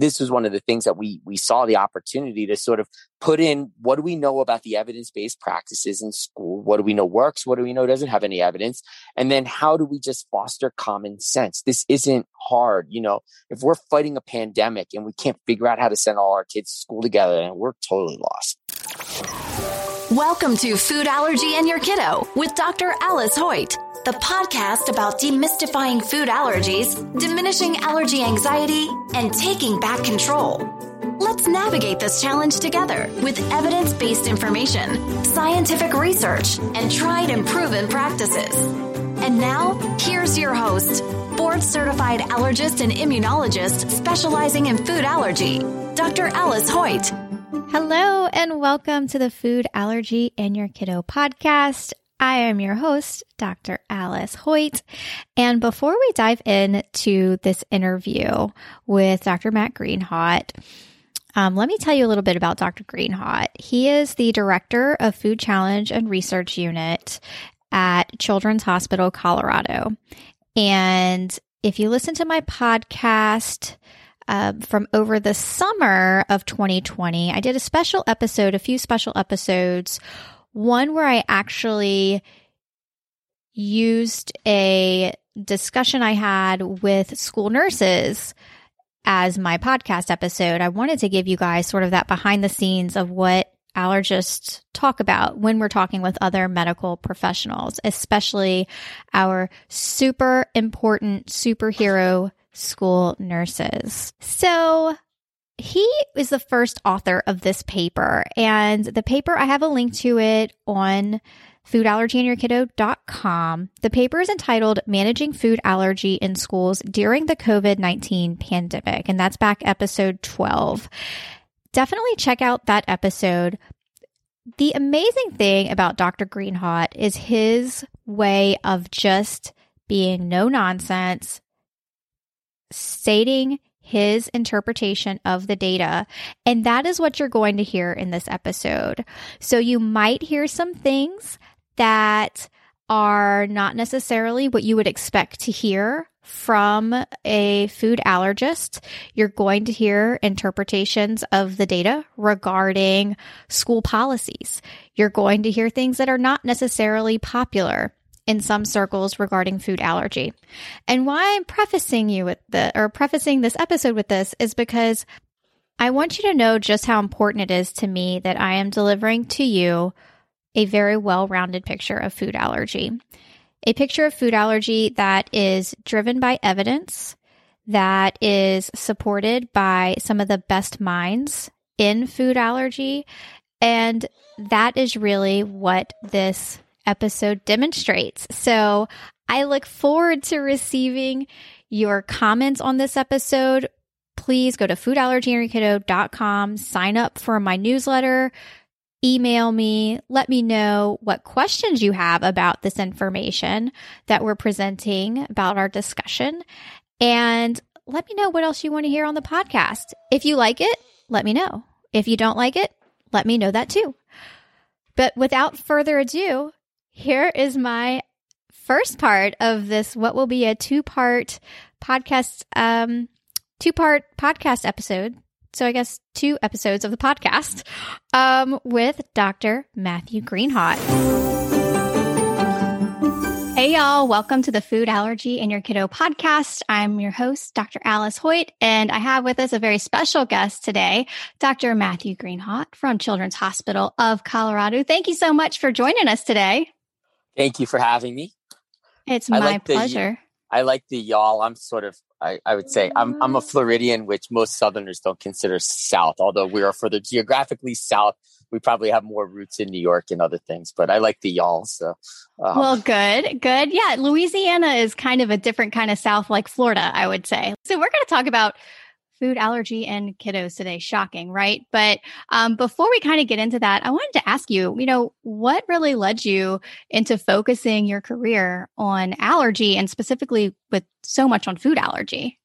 this was one of the things that we we saw the opportunity to sort of put in what do we know about the evidence-based practices in school? What do we know works? What do we know doesn't have any evidence? And then how do we just foster common sense? This isn't hard you know? If we're fighting a pandemic and we can't figure out how to send all our kids to school together and we're totally lost. Welcome to Food Allergy and Your Kiddo with Dr. Alice Hoyt, the podcast about demystifying food allergies, diminishing allergy anxiety, and taking back control. Let's navigate this challenge together with evidence based information, scientific research, and tried and proven practices. And now, here's your host, board certified allergist and immunologist specializing in food allergy, Dr. Alice Hoyt. Hello, and welcome to the Food Allergy and Your Kiddo podcast. I am your host, Dr. Alice Hoyt. And before we dive into this interview with Dr. Matt Greenhawt, um, let me tell you a little bit about Dr. Greenhawt. He is the director of Food Challenge and Research Unit at Children's Hospital Colorado. And if you listen to my podcast, uh, from over the summer of 2020. I did a special episode, a few special episodes, one where I actually used a discussion I had with school nurses as my podcast episode. I wanted to give you guys sort of that behind the scenes of what allergists talk about when we're talking with other medical professionals, especially our super important superhero school nurses. So he is the first author of this paper, and the paper, I have a link to it on foodallergyandyourkiddo.com. The paper is entitled Managing Food Allergy in Schools During the COVID 19 Pandemic, and that's back episode 12. Definitely check out that episode. The amazing thing about Dr. Greenhawt is his way of just being no nonsense, stating his interpretation of the data. And that is what you're going to hear in this episode. So you might hear some things that are not necessarily what you would expect to hear from a food allergist. You're going to hear interpretations of the data regarding school policies. You're going to hear things that are not necessarily popular in some circles regarding food allergy. And why I'm prefacing you with the or prefacing this episode with this is because I want you to know just how important it is to me that I am delivering to you a very well-rounded picture of food allergy. A picture of food allergy that is driven by evidence, that is supported by some of the best minds in food allergy, and that is really what this episode demonstrates. So I look forward to receiving your comments on this episode. Please go to foodallergyandyourkiddo.com, sign up for my newsletter, email me, let me know what questions you have about this information that we're presenting about our discussion. And let me know what else you want to hear on the podcast. If you like it, let me know. If you don't like it, let me know that too. But without further ado, here is my first part of this, what will be a two part podcast, um, two part podcast episode. So I guess two episodes of the podcast, um, with Dr. Matthew Greenhawt. Hey, y'all. Welcome to the Food Allergy and Your Kiddo podcast. I'm your host, Dr. Alice Hoyt, and I have with us a very special guest today, Dr. Matthew Greenhawt from Children's Hospital of Colorado. Thank you so much for joining us today. Thank you for having me. It's my like pleasure. The, I like the y'all. I'm sort of I, I would say I'm I'm a Floridian, which most Southerners don't consider South. Although we are further geographically South, we probably have more roots in New York and other things. But I like the y'all. So, um, well, good, good. Yeah, Louisiana is kind of a different kind of South, like Florida, I would say. So we're going to talk about food allergy and kiddos today. Shocking, right? But um, before we kind of get into that, I wanted to ask you, you know, what really led you into focusing your career on allergy and specifically with so much on food allergy?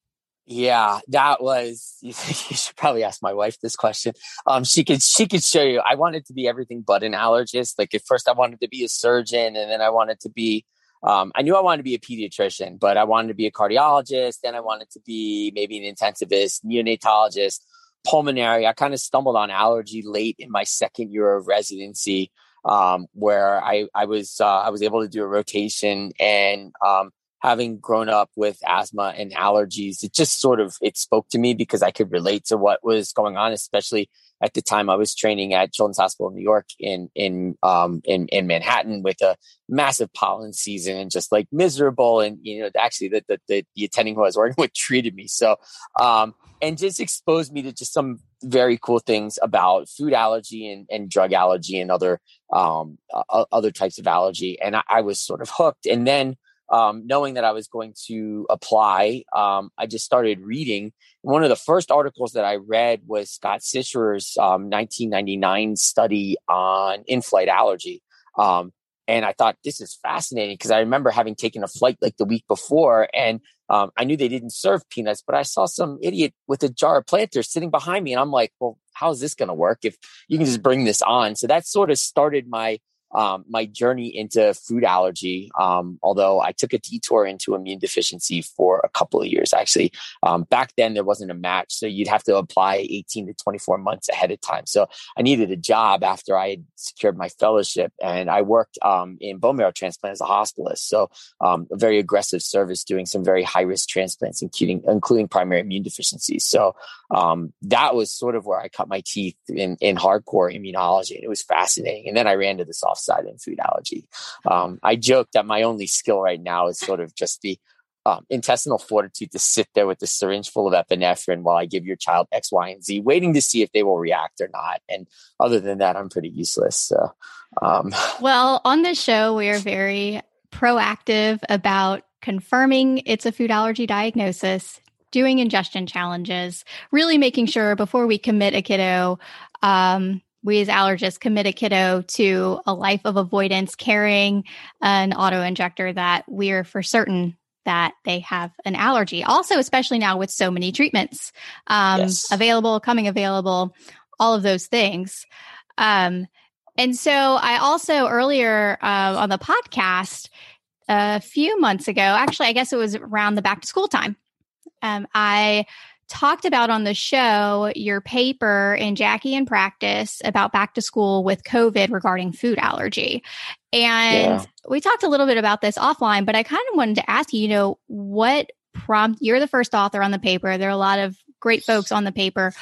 Yeah, that was. You, should probably ask my wife this question. Um, she could she could show you. I wanted to be everything but an allergist. Like at first, I wanted to be a surgeon, and then I wanted to be um, I knew I wanted to be a pediatrician, but I wanted to be a cardiologist. Then I wanted to be maybe an intensivist, neonatologist, pulmonary. I kind of stumbled on allergy late in my second year of residency, um, where I, I was uh, I was able to do a rotation and um, having grown up with asthma and allergies, it just sort of it spoke to me because I could relate to what was going on, especially at the time I was training at Children's Hospital of New York in in um in, in Manhattan with a massive pollen season and just like miserable. And you know actually the the, the, the attending who I was working with treated me. So um and just exposed me to just some very cool things about food allergy and, and drug allergy and other um uh, other types of allergy. And I, I was sort of hooked. And then um, knowing that I was going to apply, um, I just started reading. One of the first articles that I read was Scott Sicherer's um, 1999 study on in-flight allergy. Um, and I thought this is fascinating because I remember having taken a flight like the week before and um, I knew they didn't serve peanuts, but I saw some idiot with a jar of planters sitting behind me. And I'm like, well, how's this going to work if you can just bring this on? So that sort of started my um, my journey into food allergy. Um, although I took a detour into immune deficiency for a couple of years, actually. Um, back then, there wasn't a match. So you'd have to apply 18 to 24 months ahead of time. So I needed a job after I had secured my fellowship. And I worked um, in bone marrow transplant as a hospitalist. So um, a very aggressive service doing some very high risk transplants, including, including primary immune deficiencies. So um, that was sort of where I cut my teeth in, in hardcore immunology. And it was fascinating. And then I ran to the soft side in food allergy. Um, I joke that my only skill right now is sort of just the um, intestinal fortitude to sit there with the syringe full of epinephrine while I give your child X, Y, and Z, waiting to see if they will react or not. And other than that, I'm pretty useless. So, um. well, on this show, we are very proactive about confirming it's a food allergy diagnosis, doing ingestion challenges, really making sure before we commit a kiddo, um, we as allergists commit a kiddo to a life of avoidance carrying an auto injector that we're for certain that they have an allergy. Also, especially now with so many treatments um, yes. available, coming available, all of those things. Um, and so I also earlier uh, on the podcast a few months ago, actually, I guess it was around the back to school time. Um, I talked about on the show your paper in JACI in Practice about back to school with COVID regarding food allergy. And yeah. we talked a little bit about this offline, but I kind of wanted to ask you, you know, what prompt you're the first author on the paper. There are a lot of great folks on the paper.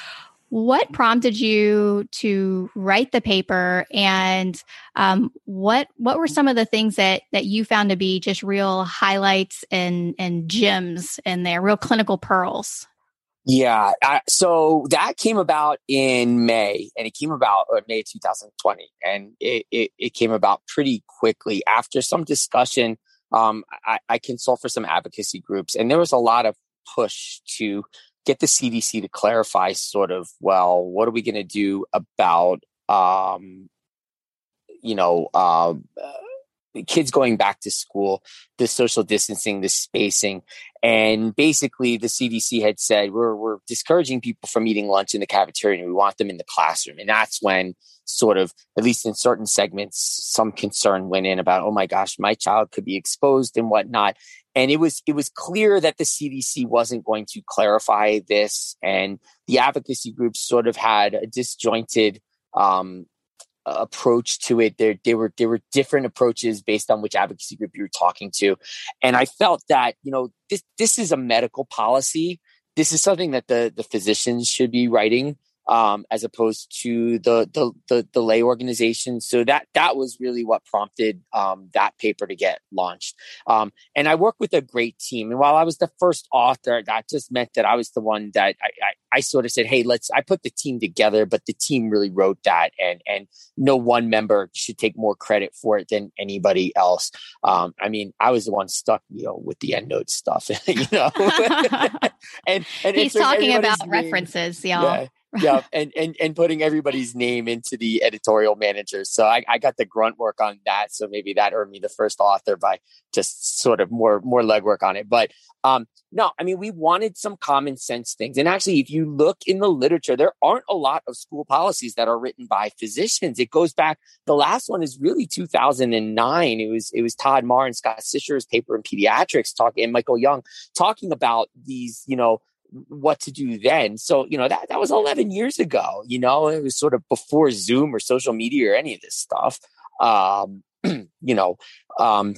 What prompted you to write the paper, and um, what what were some of the things that that you found to be just real highlights and and gems in there, real clinical pearls? Yeah. I, so that came about in May and it came about uh, May 2020 and it, it, it, came about pretty quickly after some discussion. Um, I, I consult for some advocacy groups and there was a lot of push to get the CDC to clarify sort of, well, what are we going to do about, um, you know, uh, kids going back to school, the social distancing, the spacing. And basically, the CDC had said, we're, we're discouraging people from eating lunch in the cafeteria and we want them in the classroom. And that's when, sort of, at least in certain segments, some concern went in about, oh my gosh, my child could be exposed and whatnot. And it was it was clear that the CDC wasn't going to clarify this, and the advocacy groups sort of had a disjointed um, approach to it. There, there were there were different approaches based on which advocacy group you were talking to, and I felt that you know this this is a medical policy. This is something that the the physicians should be writing um, as opposed to the, the, the the lay organization. So that that was really what prompted um, that paper to get launched. Um, and I work with a great team. And while I was the first author, that just meant that I was the one that I, I, I sort of said, "Hey, let's." I put the team together, but the team really wrote that, and and no one member should take more credit for it than anybody else. Um, I mean, I was the one stuck, you know, with the endnote stuff, you know. and, and he's talking about references, y'all. Yeah yeah, and, and and putting everybody's name into the editorial manager. So I, I got the grunt work on that. So maybe that earned me the first author by just sort of more more legwork on it. But um, no, I mean we wanted some common sense things. And actually, if you look in the literature, there aren't a lot of school policies that are written by physicians. It goes back. The last one is really 2009. It was it was Todd Mahr and Scott Sicherer's paper in pediatrics talking and Michael Young talking about these, you know what to do then. So, you know, that, that was 11 years ago, you know, it was sort of before Zoom or social media or any of this stuff. Um, you know, um,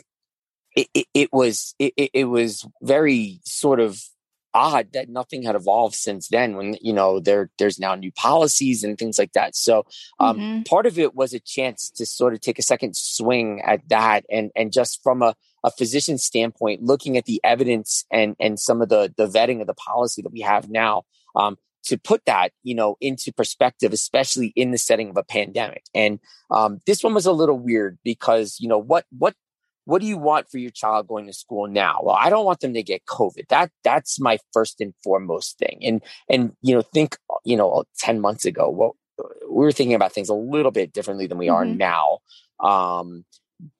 it, it, it was, it, it was very sort of odd that nothing had evolved since then when you know there there's now new policies and things like that so um, mm-hmm. part of it was a chance to sort of take a second swing at that and and just from a a physician standpoint, looking at the evidence and and some of the the vetting of the policy that we have now, um, to put that you know into perspective, especially in the setting of a pandemic. And um, this one was a little weird because you know what what what do you want for your child going to school now? Well, I don't want them to get COVID. That that's my first and foremost thing. And and you know think you know ten months ago, well, we were thinking about things a little bit differently than we mm-hmm. are now. Um,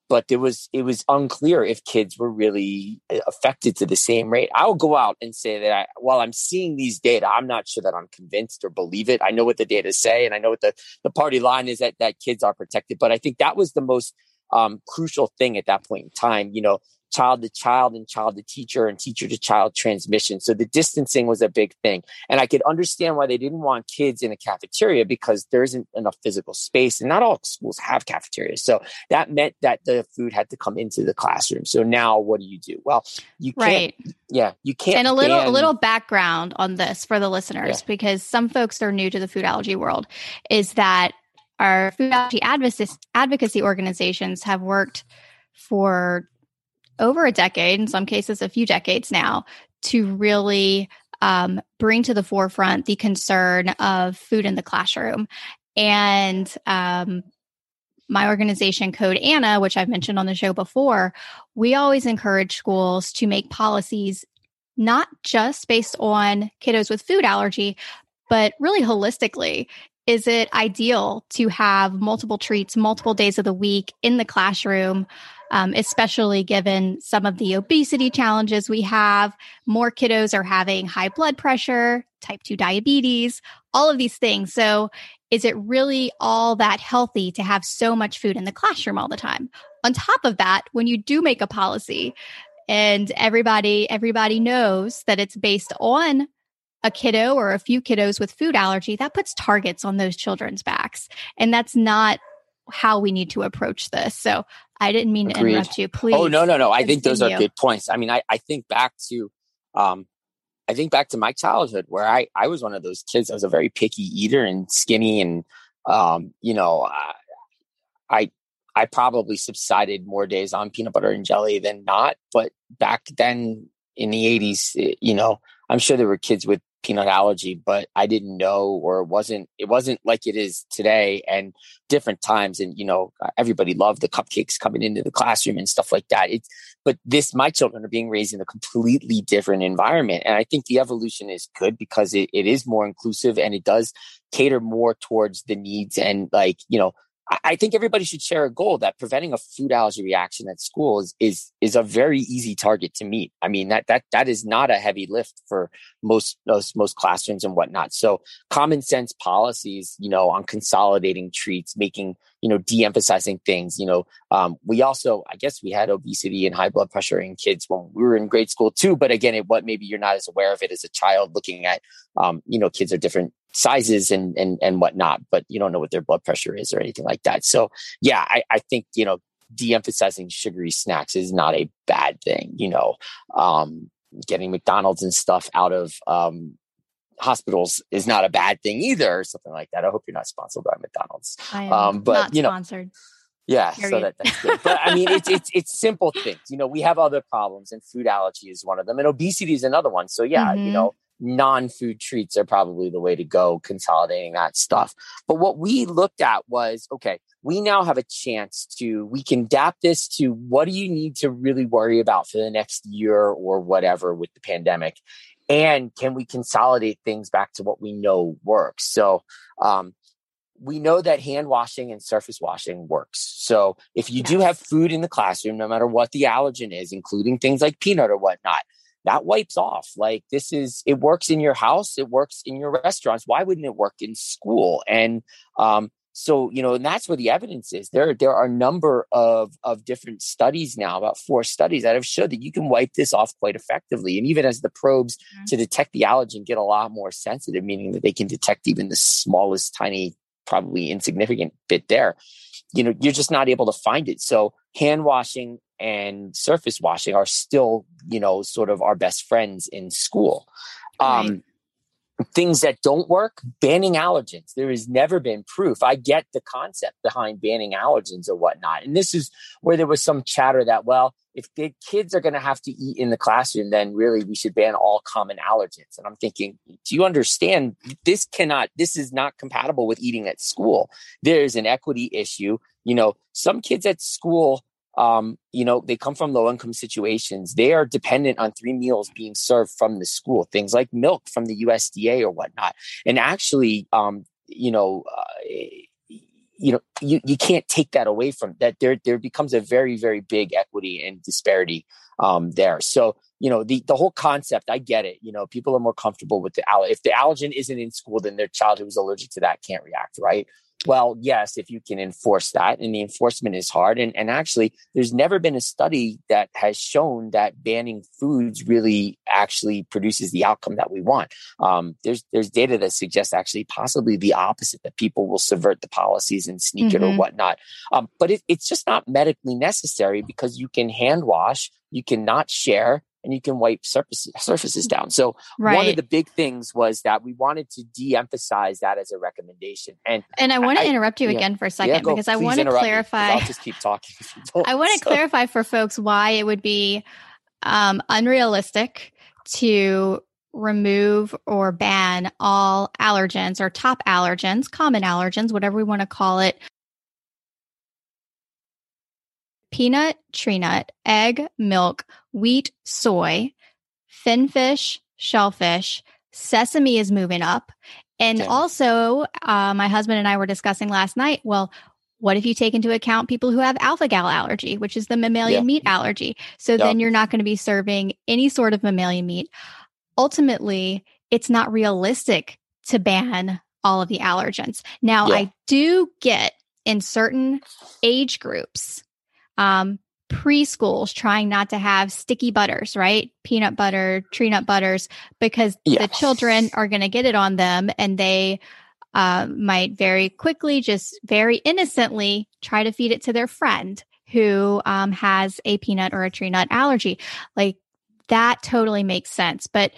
but it was it was unclear if kids were really uh, affected to the same rate. I will go out and say that I, while I'm seeing these data, I'm not sure that I'm convinced or believe it. I know what the data say, and I know what the the party line is that that kids are protected. But I think that was the most um, crucial thing at that point in time. You know, child to child and child to teacher and teacher to child transmission. So the distancing was a big thing. And I could understand why they didn't want kids in a cafeteria because there isn't enough physical space and not all schools have cafeterias. So that meant that the food had to come into the classroom. So now what do you do? Well, you can't, right. yeah, you can't. And a little, ban- a little background on this for the listeners, yeah. because some folks are new to the food allergy world is that our food allergy advocacy organizations have worked for over a decade, in some cases, a few decades now, to really um, bring to the forefront the concern of food in the classroom. And um, my organization, Code Ana, which I've mentioned on the show before, we always encourage schools to make policies not just based on kiddos with food allergy, but really holistically. Is it ideal to have multiple treats multiple days of the week in the classroom? um, especially given some of the obesity challenges we have. More kiddos are having high blood pressure, type 2 diabetes, all of these things. So, is it really all that healthy to have so much food in the classroom all the time? On top of that, when you do make a policy, and everybody everybody knows that it's based on a kiddo or a few kiddos with food allergy that puts targets on those children's backs and that's not how we need to approach this so I didn't mean Agreed. to interrupt you. Please. Oh no, no, no. I think those are good points. I mean, I, I think back to um I think back to my childhood where I I was one of those kids. I was a very picky eater and skinny and um, you know, I I probably subsided more days on peanut butter and jelly than not, but back then in the 80s, you know, I'm sure there were kids with peanut allergy, but I didn't know or it wasn't it wasn't like it is today and different times. And you know, uh, everybody loved the cupcakes coming into the classroom and stuff like that. It's but this my children are being raised in a completely different environment. And I think the evolution is good because it, it is more inclusive and it does cater more towards the needs and like, you know, I think everybody should share a goal that preventing a food allergy reaction at school is is is a very easy target to meet. I mean that that that is not a heavy lift for most most most classrooms and whatnot. So common sense policies, you know, on consolidating treats, making you know de-emphasizing things. You know, um, we also I guess we had obesity and high blood pressure in kids when we were in grade school too. But again, it, what maybe you're not as aware of it as a child looking at um, you know kids are different sizes and and and whatnot, but you don't know what their blood pressure is or anything like that. So yeah, I, I think you know de-emphasizing sugary snacks is not a bad thing. You know, um, getting McDonald's and stuff out of um, hospitals is not a bad thing either, or something like that. I hope you're not sponsored by McDonald's. I am um, but not you know, sponsored. Yeah, Period. so that, that's good. But I mean, it's it's it's simple things. You know, we have other problems, and food allergy is one of them, and obesity is another one. So yeah, mm-hmm. you know, non-food treats are probably the way to go consolidating that stuff but what we looked at was okay we now have a chance to we can adapt this to what do you need to really worry about for the next year or whatever with the pandemic and can we consolidate things back to what we know works? So, um, we know that hand washing and surface washing works. So if you do have food in the classroom, no matter what the allergen is, including things like peanut or whatnot, that wipes off. Like this is, it works in your house, it works in your restaurants. Why wouldn't it work in school? And um, so you know and that's where the evidence is there there are a number of of different studies now about four studies that have showed that you can wipe this off quite effectively and even as the probes mm-hmm. to detect the allergen get a lot more sensitive meaning that they can detect even the smallest tiny probably insignificant bit there you know you're just not able to find it so hand washing and surface washing are still you know sort of our best friends in school right. Um, things that don't work, banning allergens. There has never been proof. I get the concept behind banning allergens or whatnot. And this is where there was some chatter that, well, if the kids are going to have to eat in the classroom, then really we should ban all common allergens. And I'm thinking, do you understand? This cannot, this is not compatible with eating at school. There's an equity issue. You know, some kids at school um, you know, they come from low income situations. They are dependent on three meals being served from the school, things like milk from the USDA or whatnot. And actually, um, you know, uh, you know, you, you can't take that away from that. There, there becomes a very, very big equity and disparity um, there. So, you know, the, the whole concept, I get it. You know, people are more comfortable with the allergen. If the allergen isn't in school, then their child who's allergic to that can't react, right? Well, yes, if you can enforce that, and the enforcement is hard. And, and actually, there's never been a study that has shown that banning foods really actually produces the outcome that we want. Um, there's there's data that suggests actually possibly the opposite that people will subvert the policies and sneak mm-hmm. it or mm-hmm. whatnot. Um, but it, it's just not medically necessary because you can hand wash, you cannot share, and you can wipe surfaces, surfaces down. So right. one of the big things was that we wanted to de-emphasize that as a recommendation. And and I want to interrupt you again for a second yeah, go, because I want to clarify. I'll just keep talking. I want to so. clarify for folks why it would be um, unrealistic to remove or ban all allergens or top allergens, common allergens, whatever we want to call it, peanut, tree nut, egg, milk, wheat, soy, finfish, shellfish, sesame is moving up. And okay. also, uh, my husband and I were discussing last night. Well, what if you take into account people who have alpha gal allergy, which is the mammalian yeah. meat allergy? So yeah. then you're not going to be serving any sort of mammalian meat. Ultimately, it's not realistic to ban all of the allergens. Now, yeah. I do get in certain age groups um, preschools trying not to have sticky butters, right? Peanut butter, tree nut butters, because yes. the children are going to get it on them and they uh, might very quickly, just very innocently try to feed it to their friend who um, has a peanut or a tree nut allergy. Like that totally makes sense. But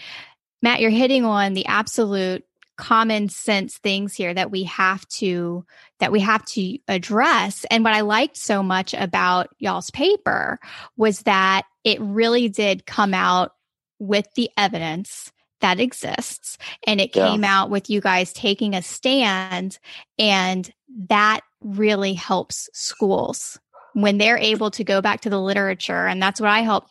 Matt, you're hitting on the absolute common sense things here that we have to that we have to address and what i liked so much about y'all's paper was that it really did come out with the evidence that exists and it yeah. came out with you guys taking a stand and that really helps schools when they're able to go back to the literature and that's what i help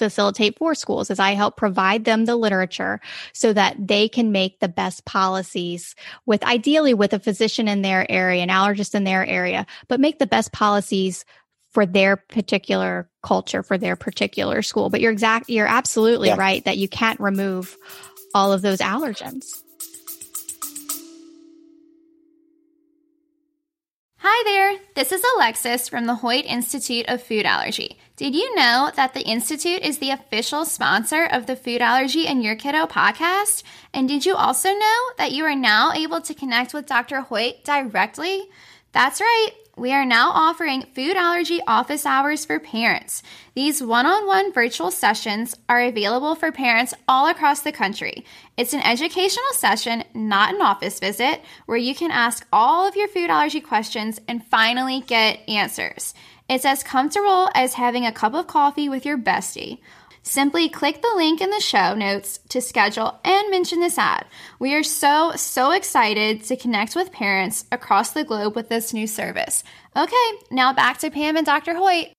facilitate for schools is I help provide them the literature so that they can make the best policies with ideally with a physician in their area, an allergist in their area, but make the best policies for their particular culture, for their particular school. But you're exact, you're absolutely yeah. right that you can't remove all of those allergens. Hi there, this is Alexis from the Hoyt Institute of Food Allergy. Did you know that the Institute is the official sponsor of the Food Allergy and Your Kiddo podcast? And did you also know that you are now able to connect with Dr. Hoyt directly? That's right. We are now offering food allergy office hours for parents. These one on one virtual sessions are available for parents all across the country. It's an educational session, not an office visit, where you can ask all of your food allergy questions and finally get answers. It's as comfortable as having a cup of coffee with your bestie. Simply click the link in the show notes to schedule and mention this ad. We are so, so excited to connect with parents across the globe with this new service. Okay, now back to Pam and Dr. Hoyt.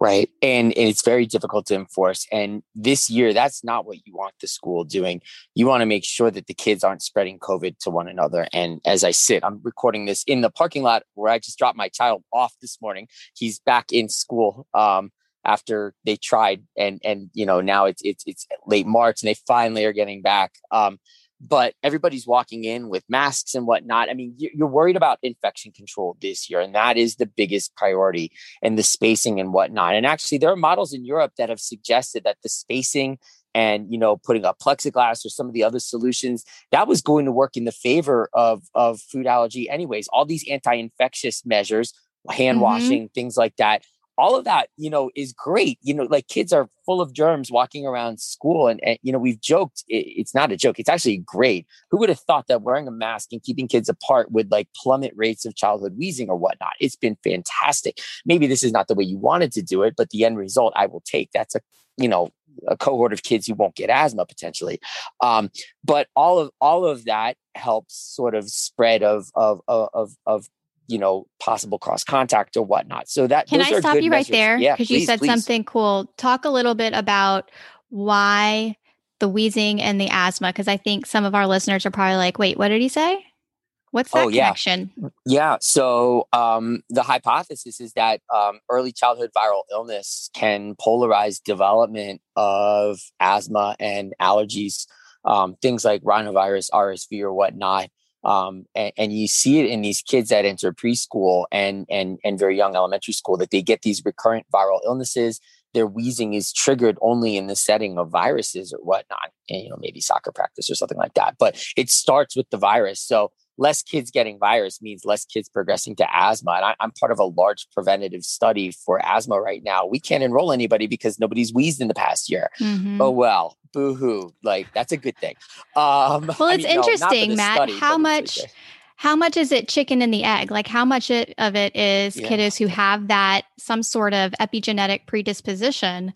Right. And, and it's very difficult to enforce. And this year, that's not what you want the school doing. You want to make sure that the kids aren't spreading COVID to one another. And as I sit, I'm recording this in the parking lot where I just dropped my child off this morning. He's back in school. Um, after they tried and and you know now it's it's it's late March and they finally are getting back. Um, but everybody's walking in with masks and whatnot. I mean, you're worried about infection control this year, and that is the biggest priority and the spacing and whatnot. And actually, there are models in Europe that have suggested that the spacing and you know putting up plexiglass or some of the other solutions that was going to work in the favor of of food allergy anyways all these anti-infectious measures hand mm-hmm. washing things like that all of that, you know, is great. You know, like kids are full of germs walking around school. And, and you know, we've joked, it, it's not a joke. It's actually great. Who would have thought that wearing a mask and keeping kids apart would like plummet rates of childhood wheezing or whatnot? It's been fantastic. Maybe this is not the way you wanted to do it, but the end result I will take. That's a, you know, a cohort of kids who won't get asthma potentially. Um, but all of all of that helps sort of spread of of of of you know possible cross contact or whatnot so that can i stop you measures. right there Yeah. because yeah, you said please. something cool talk a little bit about why the wheezing and the asthma because i think some of our listeners are probably like wait what did he say what's that oh, connection yeah. yeah so um, the hypothesis is that um, early childhood viral illness can polarize development of asthma and allergies um, things like rhinovirus rsv or whatnot um, and, and, you see it in these kids that enter preschool and and and very young elementary school that they get these recurrent viral illnesses. Their wheezing is triggered only in the setting of viruses or whatnot, and you know maybe soccer practice or something like that. But it starts with the virus. So less kids getting virus means less kids progressing to asthma. And I, am part of a large preventative study for asthma right now. We can't enroll anybody because nobody's wheezed in the past year. Mm-hmm. Oh well, boo hoo. Like that's a good thing. Um, well, it's I mean, interesting, no, Matt. Study, how much? How much is it chicken and the egg? Like how much it, of it is yeah. kiddos who have that some sort of epigenetic predisposition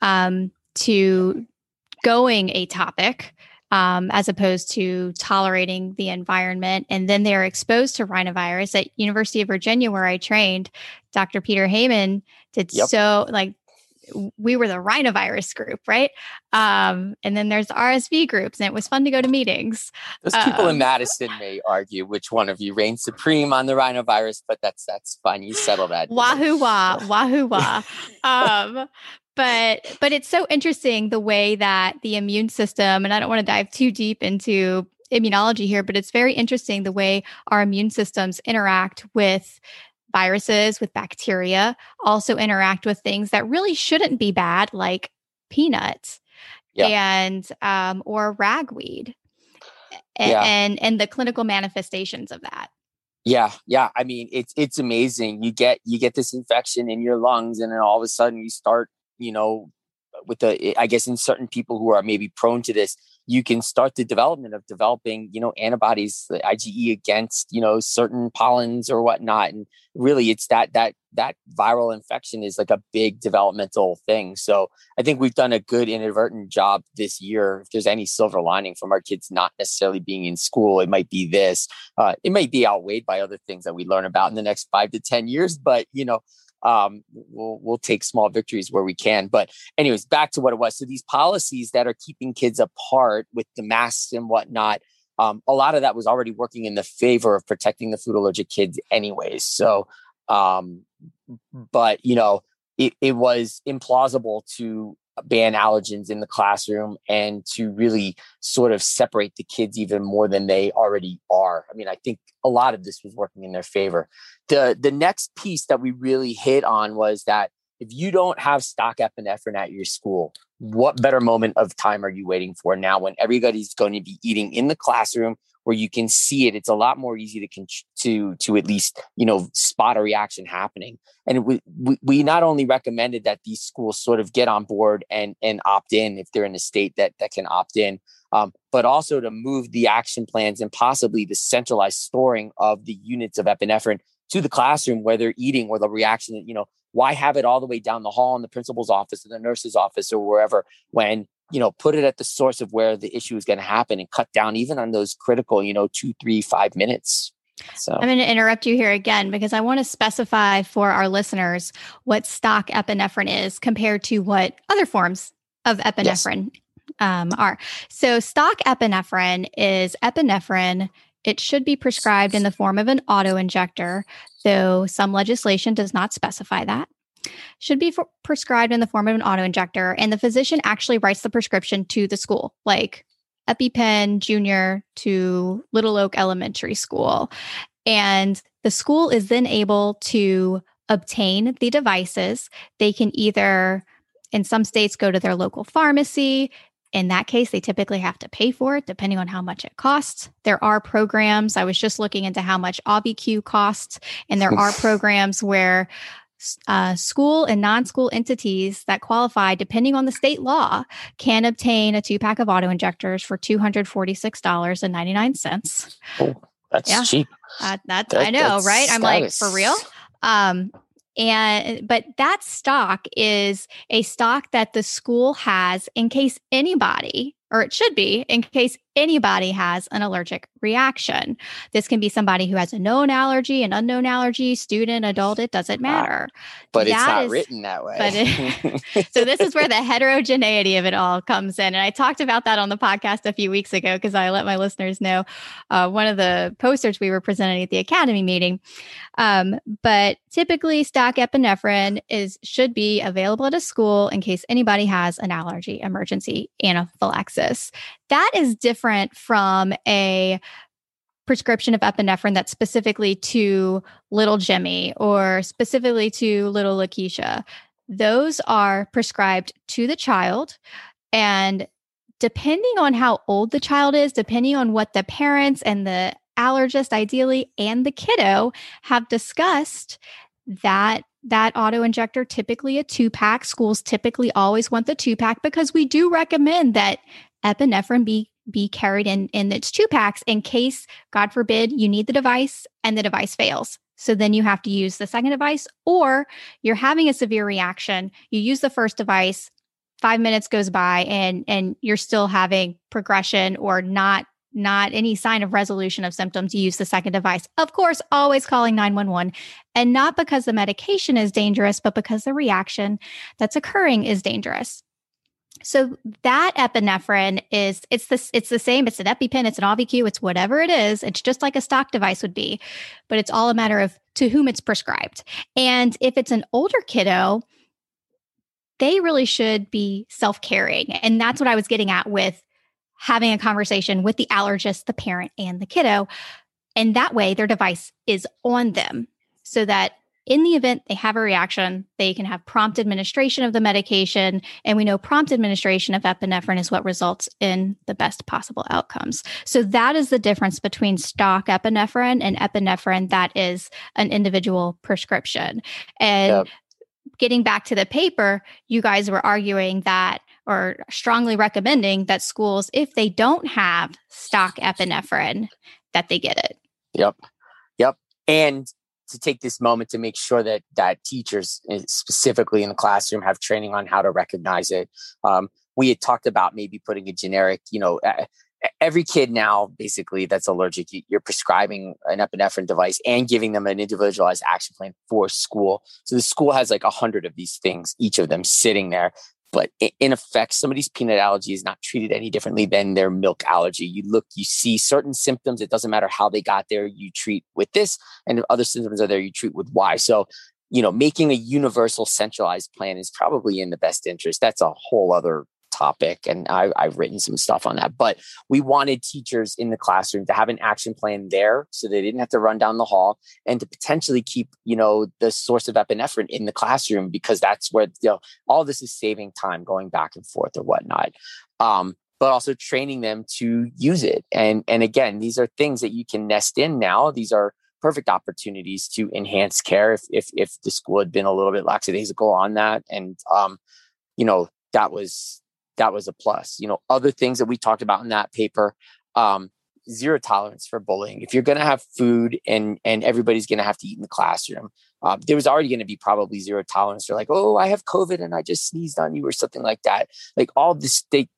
um, to going atopic um, as opposed to tolerating the environment. And then they're exposed to rhinovirus at University of Virginia, where I trained. Dr. Peter Heymann did yep. so like we were the rhinovirus group, right? Um, and then there's RSV groups, and it was fun to go to meetings. Those people in um, Madison may argue which one of you reigns supreme on the rhinovirus, but that's that's fine. You settle that. Wahoo wah, wahoo wah. um, but but it's so interesting the way that the immune system and i don't want to dive too deep into immunology here but it's very interesting the way our immune systems interact with viruses with bacteria also interact with things that really shouldn't be bad like peanuts yeah. and um, or ragweed and, yeah. and and the clinical manifestations of that yeah, yeah. I mean, it's it's amazing. You get you get this infection in your lungs, and then all of a sudden you start you know, with the, I guess in certain people who are maybe prone to this, you can start the development of developing, you know, antibodies, the IgE against, you know, certain pollens or whatnot. And really it's that, that, that viral infection is like a big developmental thing. So I think we've done a good inadvertent job this year. If there's any silver lining from our kids not necessarily being in school, it might be this. Uh, it might be outweighed by other things that we learn about in the next five to 10 years. But, you know, um, we'll we'll take small victories where we can. But anyways, back to what it was. So these policies that are keeping kids apart with the masks and whatnot, um, a lot of that was already working in the favor of protecting the food allergic kids, anyways. So, um, but you know, it, it was implausible to ban allergens in the classroom and to really sort of separate the kids even more than they already are. I mean, I think a lot of this was working in their favor. The the next piece that we really hit on was that if you don't have stock epinephrine at your school, what better moment of time are you waiting for now when everybody's going to be eating in the classroom where you can see it? It's a lot more easy to to to at least you know spot a reaction happening. And we, we, not only recommended that these schools sort of get on board and and opt in if they're in a state that that can opt in um, but also to move the action plans and possibly the centralized storing of the units of epinephrine to the classroom where they're eating or the reaction you know why have it all the way down the hall in the principal's office or the nurse's office or wherever when you know put it at the source of where the issue is going to happen and cut down even on those critical you know two three five minutes So I'm going to interrupt you here again because I want to specify for our listeners what stock epinephrine is compared to what other forms of epinephrine yes. um, are. So, stock epinephrine is epinephrine. It should be prescribed in the form of an auto injector, though some legislation does not specify that. Should be prescribed in the form of an auto injector, and the physician actually writes the prescription to the school, like EpiPen Junior to Little Oak Elementary School. And the school is then able to obtain the devices. They can either, in some states, go to their local pharmacy. In that case, they typically have to pay for it depending on how much it costs. There are programs. I was just looking into how much Auvi-Q costs, and there are programs where uh, school and non school entities that qualify, depending on the state law, can obtain a two pack of auto injectors for $246.99. Oh, that's yeah. cheap. Uh, that's, that, I know, right? I'm like, for real? Um, and but that stock is a stock that the school has in case anybody or it should be in case anybody has an allergic reaction. This can be somebody who has a known allergy, an unknown allergy, student, adult, it doesn't matter. But that it's not is, written that way. It, so this is where the heterogeneity of it all comes in. And I talked about that on the podcast a few weeks ago because I let my listeners know uh, one of the posters we were presenting at the academy meeting. Um, but typically stock epinephrine is should be available at a school in case anybody has an allergy emergency anaphylaxis. That is different from a prescription of epinephrine that's specifically to little Jimmy or specifically to little Lakeisha. Those are prescribed to the child. And depending on how old the child is, depending on what the parents and the allergist, ideally, and the kiddo have discussed, that that auto injector typically a two pack schools typically always want the two pack because we do recommend that epinephrine be be carried in in its two packs in case god forbid you need the device and the device fails. So then you have to use the second device or you're having a severe reaction you use the first device 5 minutes goes by and and you're still having progression or not not any sign of resolution of symptoms you use the second device. Of course always calling 911 and not because the medication is dangerous but because the reaction that's occurring is dangerous so that epinephrine is it's this it's the same. It's an EpiPen, it's an Auvi-Q, it's whatever it is. It's just like a stock device would be, but it's all a matter of to whom it's prescribed. And if it's an older kiddo, they really should be self-caring And that's what I was getting at with having a conversation with the allergist, the parent, and the kiddo. And that way their device is on them so that in the event they have a reaction, they can have prompt administration of the medication. And we know prompt administration of epinephrine is what results in the best possible outcomes. So that is the difference between stock epinephrine and epinephrine that is an individual prescription. And yep. getting back to the paper, you guys were arguing that or strongly recommending that schools, if they don't have stock epinephrine, that they get it. Yep. Yep. And to take this moment to make sure that that teachers eh, specifically in the classroom have training on how to recognize it. Um, we had talked about maybe putting a generic you know every kid now basically that's allergic you're prescribing an epinephrine device and giving them an individualized action plan for school. So the school has like a hundred of these things each of them sitting there but in effect, somebody's peanut allergy is not treated any differently than their milk allergy. You look, you see certain symptoms. It doesn't matter how they got there. You treat with this, and if other symptoms are there, you treat with Y. So, you know, making a universal centralized plan is probably in the best interest. That's a whole other topic and I, have written some stuff on that but we wanted teachers in the classroom to have an action plan there so they didn't have to run down the hall and to potentially keep you know the source of epinephrine in the classroom because that's where you know all this is saving time going back and forth or whatnot um, but also training them to use it. And and again these are things that you can nest in now. These are perfect opportunities to enhance care if if, if the school had been a little bit lackadaisical on that. And um, you know that was that was a plus. You know, other things that we talked about in that paper, um, zero tolerance for bullying. If you're going to have food and and everybody's going to have to eat in the classroom, um, there was already going to be probably zero tolerance. They're like, oh, I have COVID and I just sneezed on you or something like that. Like all this, they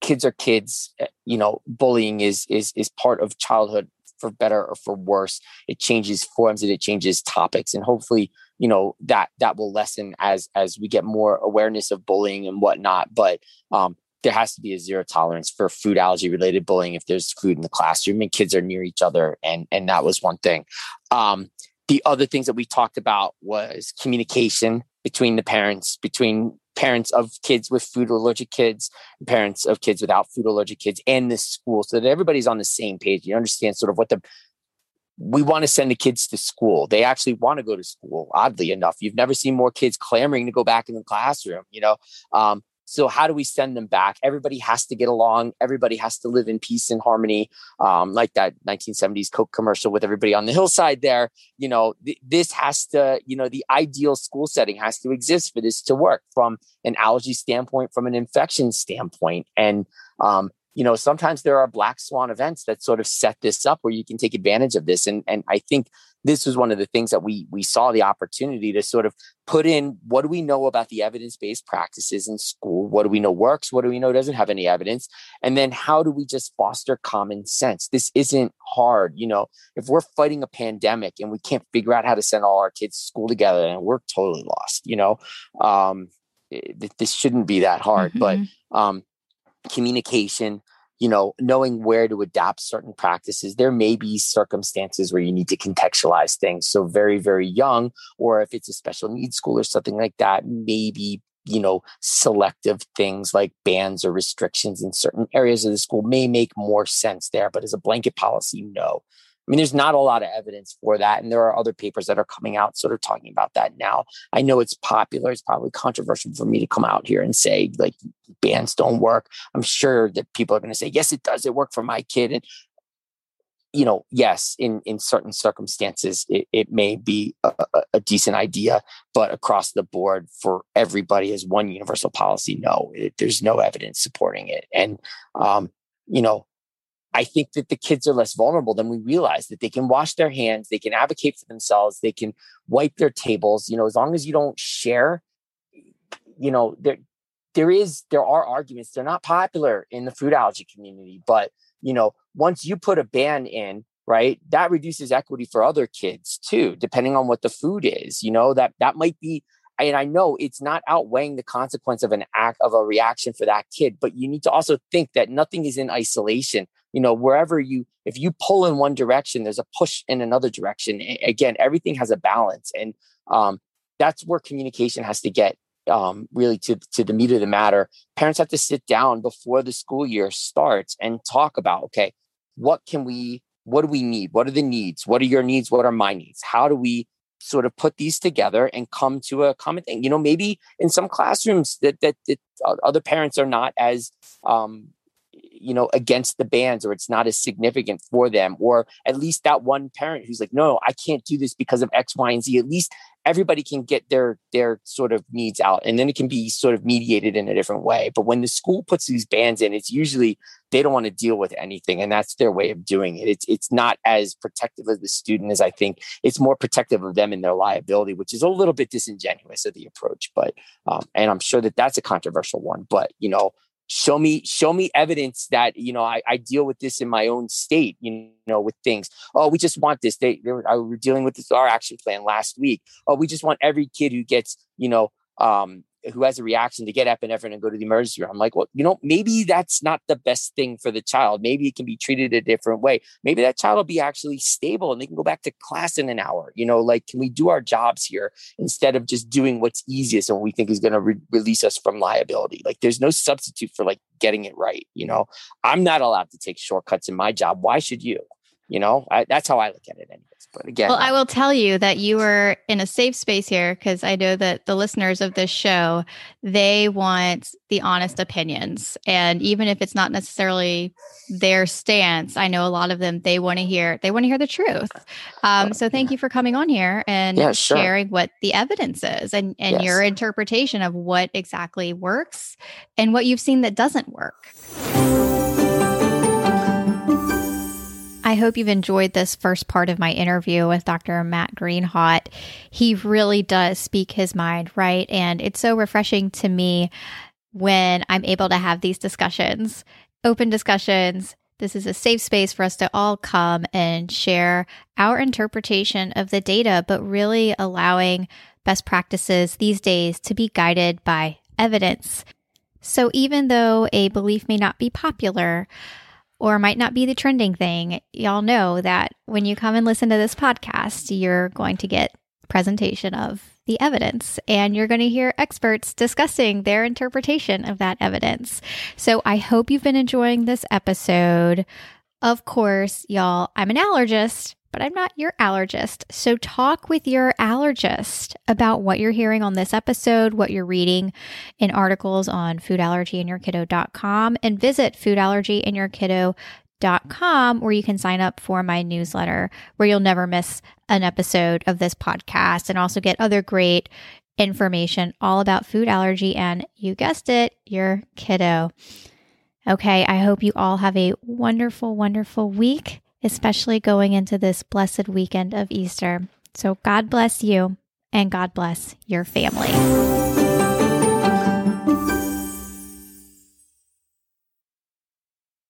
kids are kids. Eh, you know, bullying is is is part of childhood for better or for worse. It changes forms and it changes topics, and hopefully, you know that that will lessen as as we get more awareness of bullying and whatnot. But um, there has to be a zero tolerance for food allergy related bullying if there's food in the classroom and kids are near each other, and and that was one thing. Um, the other things that we talked about was communication between the parents, between parents of kids with food allergic kids, parents of kids without food allergic kids, and the school, so that everybody's on the same page. You understand sort of what the we want to send the kids to school. They actually want to go to school. Oddly enough, you've never seen more kids clamoring to go back in the classroom. You know, um, so how do we send them back? Everybody has to get along. Everybody has to live in peace and harmony, um, like that 1970s Coke commercial with everybody on the hillside. There, you know, th- this has to, you know, the ideal school setting has to exist for this to work from an allergy standpoint, from an infection standpoint, and um, you know, sometimes there are black swan events that sort of set this up where you can take advantage of this. And and I think this was one of the things that we we saw the opportunity to sort of put in what do we know about the evidence-based practices in school? What do we know works? What do we know doesn't have any evidence? And then how do we just foster common sense? This isn't hard you know? If we're fighting a pandemic and we can't figure out how to send all our kids to school together and we're totally lost you know? Um, this shouldn't be that hard mm-hmm. but um, communication you know, knowing where to adapt certain practices. There may be circumstances where you need to contextualize things. So very, very young, or if it's a special needs school or something like that, maybe you know selective things like bans or restrictions in certain areas of the school may make more sense there but as a blanket policy no mean, there's not a lot of evidence for that. And there are other papers that are coming out sort of talking about that now. I know it's popular. It's probably controversial for me to come out here and say, like, bans don't work. I'm sure that people are going to say, yes, it does. It worked for my kid. And, you know, yes, in, in certain circumstances, it, it may be a, a, decent idea, but across the board for everybody as one universal policy, no, it, there's no evidence supporting it. And, um, you know, I think that the kids are less vulnerable than we realize that they can wash their hands, they can advocate for themselves, they can wipe their tables, you know, as long as you don't share, you know, there there is there are arguments. They're not popular in the food allergy community, but you know, once you put a ban in, right, that reduces equity for other kids too, depending on what the food is. You know, that that might be and I know it's not outweighing the consequence of an act of a reaction for that kid, but you need to also think that nothing is in isolation. You know, wherever you, if you pull in one direction, there's a push in another direction. Again, everything has a balance, and um, that's where communication has to get um, really to to the meat of the matter. Parents have to sit down before the school year starts and talk about, okay, what can we, what do we need? What are the needs? What are your needs? What are my needs? How do we sort of put these together and come to a common thing. You know, maybe in some classrooms that that, that other parents are not as um, you know against the bans or it's not as significant for them or at least that one parent who's like no i can't do this because of x y and z. At least everybody can get their their sort of needs out and then it can be sort of mediated in a different way. But when the school puts these bans in it's usually they don't want to deal with anything and that's their way of doing it. It's it's not as protective of the student as i think. It's more protective of them and their liability which is a little bit disingenuous of the approach but um, and i'm sure that that's a controversial one but you know show me show me evidence that you know I, I deal with this in my own state you know with things. Oh we just want this. They, they were, I were dealing with this our action plan last week. Oh we just want every kid who gets you know um who has a reaction to get epinephrine and go to the emergency room. I'm like, well, you know, maybe that's not the best thing for the child. Maybe it can be treated a different way. Maybe that child will be actually stable and they can go back to class in an hour. You know, like, can we do our jobs here instead of just doing what's easiest and we think is going to re- release us from liability? Like, there's no substitute for like getting it right. You know, I'm not allowed to take shortcuts in my job. Why should you? You know, I, that's how I look at it, anyways. But again, well, I will tell you that you were in a safe space here because I know that the listeners of this show they want the honest opinions, and even if it's not necessarily their stance, I know a lot of them they want to hear they want to hear the truth. Um, so thank you for coming on here and yeah, sure. sharing what the evidence is and and yes. your interpretation of what exactly works and what you've seen that doesn't work. I hope you've enjoyed this first part of my interview with Dr. Matt Greenhawt. He really does speak his mind, right? And it's so refreshing to me when I'm able to have these discussions, open discussions This is a safe space for us to all come and share our interpretation of the data, but really allowing best practices these days to be guided by evidence. So even though a belief may not be popular or might not be the trending thing, y'all know that when you come and listen to this podcast, you're going to get presentation of the evidence and you're going to hear experts discussing their interpretation of that evidence. So I hope you've been enjoying this episode. Of course, y'all, I'm an allergist, but I'm not your allergist. So talk with your allergist about what you're hearing on this episode, what you're reading in articles on foodallergyandyourkiddo.com and visit foodallergyandyourkiddo.com where you can sign up for my newsletter where you'll never miss an episode of this podcast and also get other great information all about food allergy and you guessed it, your kiddo. Okay, I hope you all have a wonderful, wonderful week, especially going into this blessed weekend of Easter. So, God bless you and God bless your family.